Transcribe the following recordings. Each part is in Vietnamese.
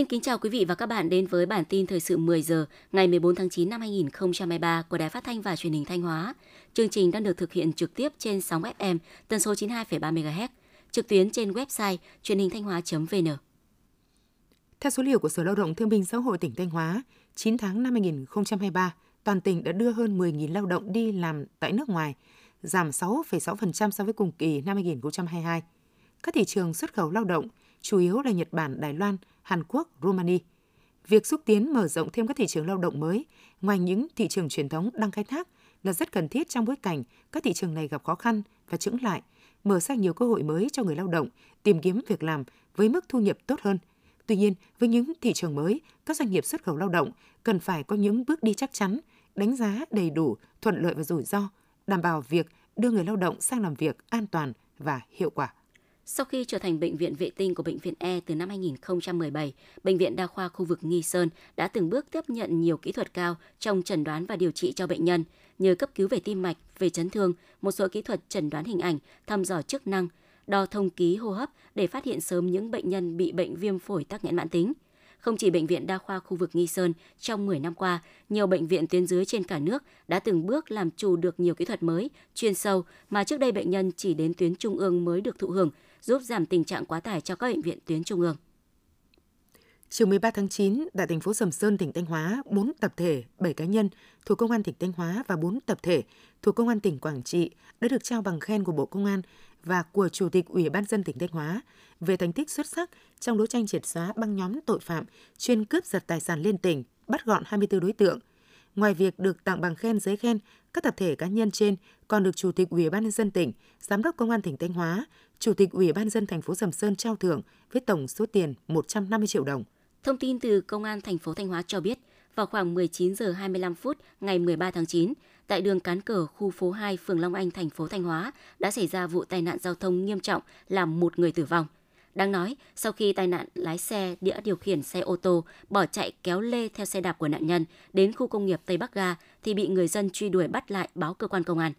Xin kính chào quý vị và các bạn đến với bản tin thời sự 10 giờ ngày 14 tháng 9 năm 2023 của Đài Phát thanh và Truyền hình Thanh Hóa. Chương trình đang được thực hiện trực tiếp trên sóng FM tần số 92,3 MHz, trực tuyến trên website truyền hình thanh hóa.vn. Theo số liệu của Sở Lao động Thương binh Xã hội tỉnh Thanh Hóa, 9 tháng năm 2023, toàn tỉnh đã đưa hơn 10.000 lao động đi làm tại nước ngoài, giảm 6,6% so với cùng kỳ năm 2022. Các thị trường xuất khẩu lao động chủ yếu là Nhật Bản, Đài Loan, Hàn Quốc, Romania. Việc xúc tiến mở rộng thêm các thị trường lao động mới, ngoài những thị trường truyền thống đang khai thác, là rất cần thiết trong bối cảnh các thị trường này gặp khó khăn và chững lại, mở ra nhiều cơ hội mới cho người lao động tìm kiếm việc làm với mức thu nhập tốt hơn. Tuy nhiên, với những thị trường mới, các doanh nghiệp xuất khẩu lao động cần phải có những bước đi chắc chắn, đánh giá đầy đủ thuận lợi và rủi ro, đảm bảo việc đưa người lao động sang làm việc an toàn và hiệu quả. Sau khi trở thành bệnh viện vệ tinh của bệnh viện E từ năm 2017, bệnh viện đa khoa khu vực Nghi Sơn đã từng bước tiếp nhận nhiều kỹ thuật cao trong chẩn đoán và điều trị cho bệnh nhân, như cấp cứu về tim mạch, về chấn thương, một số kỹ thuật chẩn đoán hình ảnh, thăm dò chức năng, đo thông ký hô hấp để phát hiện sớm những bệnh nhân bị bệnh viêm phổi tắc nghẽn mãn tính. Không chỉ bệnh viện đa khoa khu vực Nghi Sơn, trong 10 năm qua, nhiều bệnh viện tuyến dưới trên cả nước đã từng bước làm chủ được nhiều kỹ thuật mới, chuyên sâu mà trước đây bệnh nhân chỉ đến tuyến trung ương mới được thụ hưởng, giúp giảm tình trạng quá tải cho các bệnh viện tuyến trung ương. Chiều 13 tháng 9, tại thành phố Sầm Sơn, tỉnh Thanh Hóa, 4 tập thể, 7 cá nhân thuộc Công an tỉnh Thanh Hóa và 4 tập thể thuộc Công an tỉnh Quảng Trị đã được trao bằng khen của Bộ Công an và của Chủ tịch Ủy ban dân tỉnh Thanh Hóa về thành tích xuất sắc trong đấu tranh triệt xóa băng nhóm tội phạm chuyên cướp giật tài sản liên tỉnh, bắt gọn 24 đối tượng. Ngoài việc được tặng bằng khen giấy khen, các tập thể cá nhân trên còn được Chủ tịch Ủy ban nhân dân tỉnh, Giám đốc Công an tỉnh Thanh Hóa, Chủ tịch Ủy ban dân thành phố Sầm Sơn trao thưởng với tổng số tiền 150 triệu đồng. Thông tin từ Công an thành phố Thanh Hóa cho biết, vào khoảng 19 giờ 25 phút ngày 13 tháng 9, tại đường Cán Cờ, khu phố 2, phường Long Anh, thành phố Thanh Hóa đã xảy ra vụ tai nạn giao thông nghiêm trọng làm một người tử vong. Đáng nói, sau khi tai nạn, lái xe đĩa điều khiển xe ô tô bỏ chạy kéo lê theo xe đạp của nạn nhân đến khu công nghiệp Tây Bắc Ga thì bị người dân truy đuổi bắt lại báo cơ quan công an.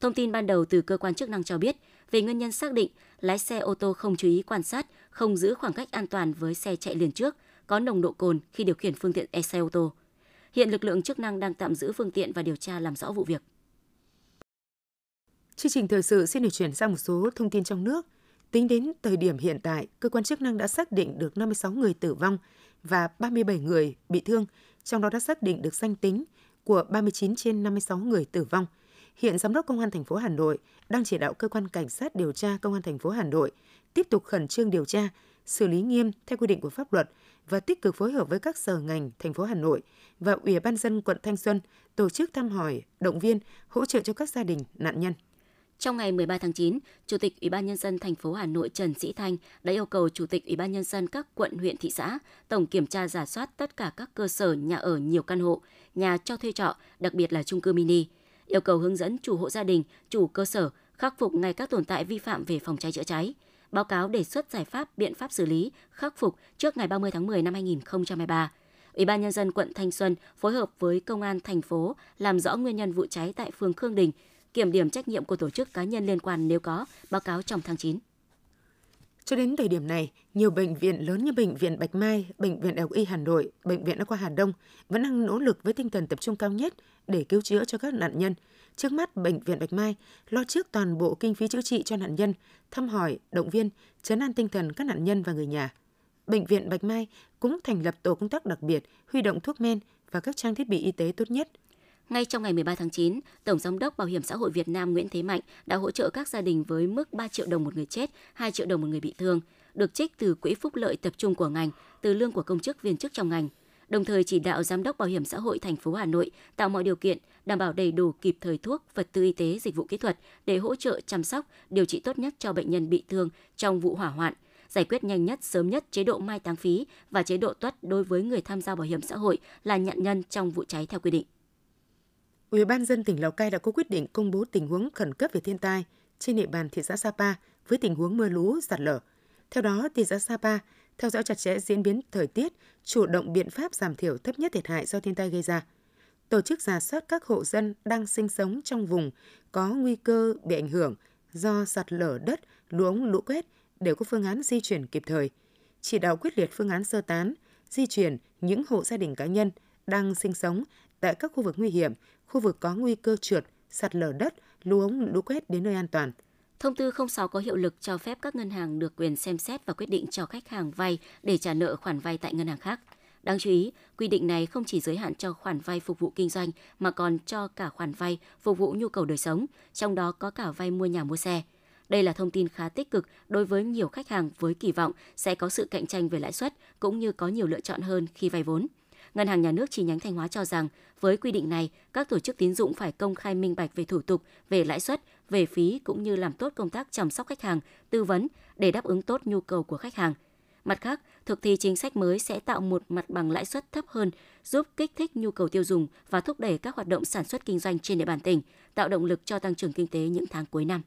Thông tin ban đầu từ cơ quan chức năng cho biết, về nguyên nhân xác định, lái xe ô tô không chú ý quan sát, không giữ khoảng cách an toàn với xe chạy liền trước, có nồng độ cồn khi điều khiển phương tiện e xe ô tô. Hiện lực lượng chức năng đang tạm giữ phương tiện và điều tra làm rõ vụ việc. Chương trình thời sự xin được chuyển sang một số thông tin trong nước. Tính đến thời điểm hiện tại, cơ quan chức năng đã xác định được 56 người tử vong và 37 người bị thương, trong đó đã xác định được danh tính của 39 trên 56 người tử vong. Hiện Giám đốc Công an thành phố Hà Nội đang chỉ đạo cơ quan cảnh sát điều tra Công an thành phố Hà Nội tiếp tục khẩn trương điều tra, xử lý nghiêm theo quy định của pháp luật và tích cực phối hợp với các sở ngành thành phố Hà Nội và Ủy ban dân quận Thanh Xuân tổ chức thăm hỏi, động viên, hỗ trợ cho các gia đình nạn nhân. Trong ngày 13 tháng 9, Chủ tịch Ủy ban nhân dân thành phố Hà Nội Trần Sĩ Thanh đã yêu cầu Chủ tịch Ủy ban nhân dân các quận, huyện, thị xã tổng kiểm tra giả soát tất cả các cơ sở nhà ở nhiều căn hộ, nhà cho thuê trọ, đặc biệt là chung cư mini, yêu cầu hướng dẫn chủ hộ gia đình, chủ cơ sở khắc phục ngay các tồn tại vi phạm về phòng cháy chữa cháy, báo cáo đề xuất giải pháp, biện pháp xử lý, khắc phục trước ngày 30 tháng 10 năm 2023. Ủy ban nhân dân quận Thanh Xuân phối hợp với công an thành phố làm rõ nguyên nhân vụ cháy tại phường Khương Đình, kiểm điểm trách nhiệm của tổ chức cá nhân liên quan nếu có, báo cáo trong tháng 9. Cho đến thời điểm này, nhiều bệnh viện lớn như Bệnh viện Bạch Mai, Bệnh viện Đại học Y Hà Nội, Bệnh viện Đa khoa Hà Đông vẫn đang nỗ lực với tinh thần tập trung cao nhất để cứu chữa cho các nạn nhân. Trước mắt, Bệnh viện Bạch Mai lo trước toàn bộ kinh phí chữa trị cho nạn nhân, thăm hỏi, động viên, chấn an tinh thần các nạn nhân và người nhà. Bệnh viện Bạch Mai cũng thành lập tổ công tác đặc biệt, huy động thuốc men và các trang thiết bị y tế tốt nhất – ngay trong ngày 13 tháng 9, Tổng Giám đốc Bảo hiểm xã hội Việt Nam Nguyễn Thế Mạnh đã hỗ trợ các gia đình với mức 3 triệu đồng một người chết, 2 triệu đồng một người bị thương, được trích từ quỹ phúc lợi tập trung của ngành, từ lương của công chức viên chức trong ngành. Đồng thời chỉ đạo Giám đốc Bảo hiểm xã hội thành phố Hà Nội tạo mọi điều kiện đảm bảo đầy đủ kịp thời thuốc, vật tư y tế, dịch vụ kỹ thuật để hỗ trợ chăm sóc, điều trị tốt nhất cho bệnh nhân bị thương trong vụ hỏa hoạn, giải quyết nhanh nhất, sớm nhất chế độ mai táng phí và chế độ tuất đối với người tham gia bảo hiểm xã hội là nạn nhân trong vụ cháy theo quy định. Ủy ban dân tỉnh Lào Cai đã có quyết định công bố tình huống khẩn cấp về thiên tai trên địa bàn thị xã Sapa với tình huống mưa lũ sạt lở. Theo đó, thị xã Sapa theo dõi chặt chẽ diễn biến thời tiết, chủ động biện pháp giảm thiểu thấp nhất thiệt hại do thiên tai gây ra. Tổ chức giả soát các hộ dân đang sinh sống trong vùng có nguy cơ bị ảnh hưởng do sạt lở đất, lũ ống, lũ quét để có phương án di chuyển kịp thời. Chỉ đạo quyết liệt phương án sơ tán, di chuyển những hộ gia đình cá nhân đang sinh sống tại các khu vực nguy hiểm, khu vực có nguy cơ trượt, sạt lở đất, lũ ống, lũ quét đến nơi an toàn. Thông tư 06 có hiệu lực cho phép các ngân hàng được quyền xem xét và quyết định cho khách hàng vay để trả nợ khoản vay tại ngân hàng khác. Đáng chú ý, quy định này không chỉ giới hạn cho khoản vay phục vụ kinh doanh mà còn cho cả khoản vay phục vụ nhu cầu đời sống, trong đó có cả vay mua nhà mua xe. Đây là thông tin khá tích cực đối với nhiều khách hàng với kỳ vọng sẽ có sự cạnh tranh về lãi suất cũng như có nhiều lựa chọn hơn khi vay vốn. Ngân hàng Nhà nước chi nhánh Thanh Hóa cho rằng với quy định này, các tổ chức tín dụng phải công khai minh bạch về thủ tục, về lãi suất, về phí cũng như làm tốt công tác chăm sóc khách hàng, tư vấn để đáp ứng tốt nhu cầu của khách hàng. Mặt khác, thực thi chính sách mới sẽ tạo một mặt bằng lãi suất thấp hơn, giúp kích thích nhu cầu tiêu dùng và thúc đẩy các hoạt động sản xuất kinh doanh trên địa bàn tỉnh, tạo động lực cho tăng trưởng kinh tế những tháng cuối năm.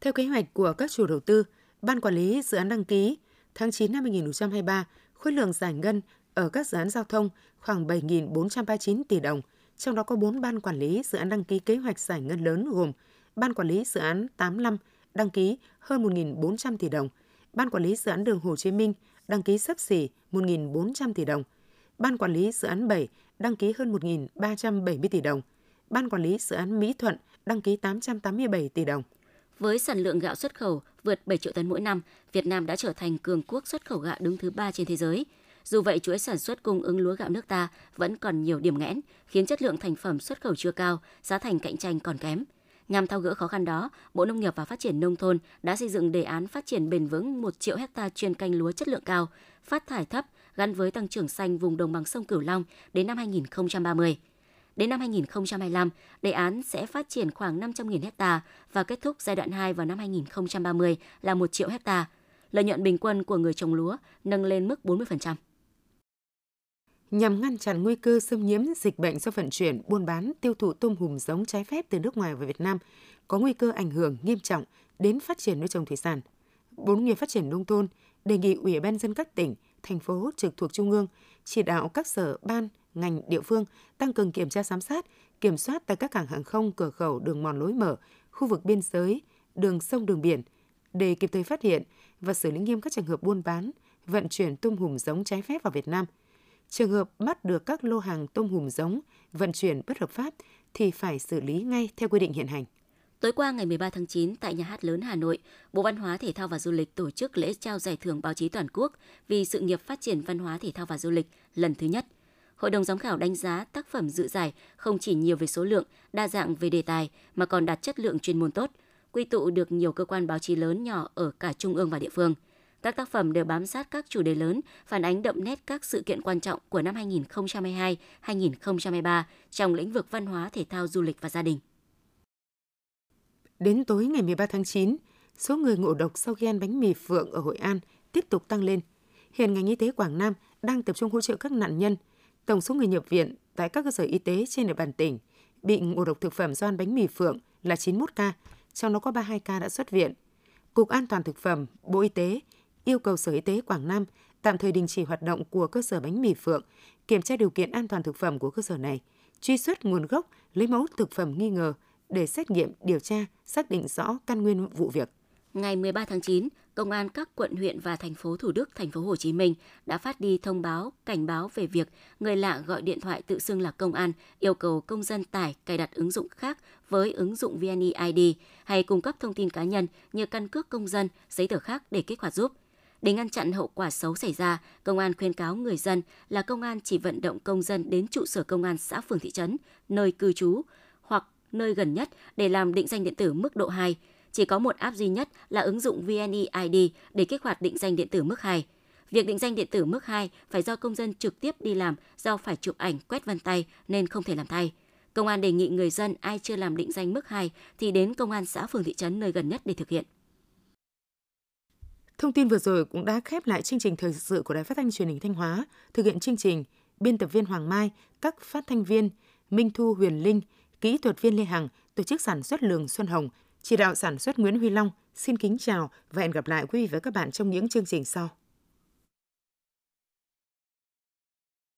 Theo kế hoạch của các chủ đầu tư, Ban Quản lý Dự án đăng ký, tháng 9 năm 2023, khối lượng giải ngân ở các dự án giao thông khoảng 7.439 tỷ đồng, trong đó có 4 ban quản lý dự án đăng ký kế hoạch giải ngân lớn gồm Ban quản lý dự án 85 đăng ký hơn 1.400 tỷ đồng, Ban quản lý dự án đường Hồ Chí Minh đăng ký sấp xỉ 1.400 tỷ đồng, Ban quản lý dự án 7 đăng ký hơn 1.370 tỷ đồng, Ban quản lý dự án Mỹ Thuận đăng ký 887 tỷ đồng. Với sản lượng gạo xuất khẩu vượt 7 triệu tấn mỗi năm, Việt Nam đã trở thành cường quốc xuất khẩu gạo đứng thứ ba trên thế giới. Dù vậy, chuỗi sản xuất cung ứng lúa gạo nước ta vẫn còn nhiều điểm nghẽn, khiến chất lượng thành phẩm xuất khẩu chưa cao, giá thành cạnh tranh còn kém. Nhằm thao gỡ khó khăn đó, Bộ Nông nghiệp và Phát triển Nông thôn đã xây dựng đề án phát triển bền vững 1 triệu hecta chuyên canh lúa chất lượng cao, phát thải thấp gắn với tăng trưởng xanh vùng đồng bằng sông Cửu Long đến năm 2030. Đến năm 2025, đề án sẽ phát triển khoảng 500.000 hecta và kết thúc giai đoạn 2 vào năm 2030 là 1 triệu hecta. Lợi nhuận bình quân của người trồng lúa nâng lên mức 40% nhằm ngăn chặn nguy cơ xâm nhiễm dịch bệnh do vận chuyển, buôn bán, tiêu thụ tôm hùm giống trái phép từ nước ngoài vào Việt Nam, có nguy cơ ảnh hưởng nghiêm trọng đến phát triển nuôi trồng thủy sản. Bộ Nông nghiệp Phát triển Nông thôn đề nghị Ủy ban dân các tỉnh, thành phố trực thuộc Trung ương chỉ đạo các sở, ban, ngành địa phương tăng cường kiểm tra giám sát, kiểm soát tại các cảng hàng không, cửa khẩu, đường mòn lối mở, khu vực biên giới, đường sông đường biển để kịp thời phát hiện và xử lý nghiêm các trường hợp buôn bán, vận chuyển tôm hùm giống trái phép vào Việt Nam – Trường hợp bắt được các lô hàng tôm hùm giống vận chuyển bất hợp pháp thì phải xử lý ngay theo quy định hiện hành. Tối qua ngày 13 tháng 9 tại Nhà hát lớn Hà Nội, Bộ Văn hóa Thể thao và Du lịch tổ chức lễ trao giải thưởng báo chí toàn quốc vì sự nghiệp phát triển văn hóa thể thao và du lịch lần thứ nhất. Hội đồng giám khảo đánh giá tác phẩm dự giải không chỉ nhiều về số lượng, đa dạng về đề tài mà còn đạt chất lượng chuyên môn tốt, quy tụ được nhiều cơ quan báo chí lớn nhỏ ở cả trung ương và địa phương – các tác phẩm đều bám sát các chủ đề lớn, phản ánh đậm nét các sự kiện quan trọng của năm 2022-2023 trong lĩnh vực văn hóa, thể thao, du lịch và gia đình. Đến tối ngày 13 tháng 9, số người ngộ độc sau khi ăn bánh mì phượng ở Hội An tiếp tục tăng lên. Hiện ngành y tế Quảng Nam đang tập trung hỗ trợ các nạn nhân. Tổng số người nhập viện tại các cơ sở y tế trên địa bàn tỉnh bị ngộ độc thực phẩm do ăn bánh mì phượng là 91 ca, trong đó có 32 ca đã xuất viện. Cục An toàn Thực phẩm, Bộ Y tế yêu cầu Sở Y tế Quảng Nam tạm thời đình chỉ hoạt động của cơ sở bánh mì Phượng, kiểm tra điều kiện an toàn thực phẩm của cơ sở này, truy xuất nguồn gốc, lấy mẫu thực phẩm nghi ngờ để xét nghiệm, điều tra, xác định rõ căn nguyên vụ việc. Ngày 13 tháng 9, Công an các quận huyện và thành phố Thủ Đức, thành phố Hồ Chí Minh đã phát đi thông báo cảnh báo về việc người lạ gọi điện thoại tự xưng là công an yêu cầu công dân tải cài đặt ứng dụng khác với ứng dụng VNeID hay cung cấp thông tin cá nhân như căn cước công dân, giấy tờ khác để kích hoạt giúp. Để ngăn chặn hậu quả xấu xảy ra, công an khuyên cáo người dân là công an chỉ vận động công dân đến trụ sở công an xã phường thị trấn, nơi cư trú hoặc nơi gần nhất để làm định danh điện tử mức độ 2. Chỉ có một app duy nhất là ứng dụng VNeID để kích hoạt định danh điện tử mức 2. Việc định danh điện tử mức 2 phải do công dân trực tiếp đi làm do phải chụp ảnh quét vân tay nên không thể làm thay. Công an đề nghị người dân ai chưa làm định danh mức 2 thì đến công an xã phường thị trấn nơi gần nhất để thực hiện. Thông tin vừa rồi cũng đã khép lại chương trình thời sự của Đài Phát thanh Truyền hình Thanh Hóa. Thực hiện chương trình, biên tập viên Hoàng Mai, các phát thanh viên Minh Thu Huyền Linh, kỹ thuật viên Lê Hằng, tổ chức sản xuất Lường Xuân Hồng, chỉ đạo sản xuất Nguyễn Huy Long. Xin kính chào và hẹn gặp lại quý vị và các bạn trong những chương trình sau.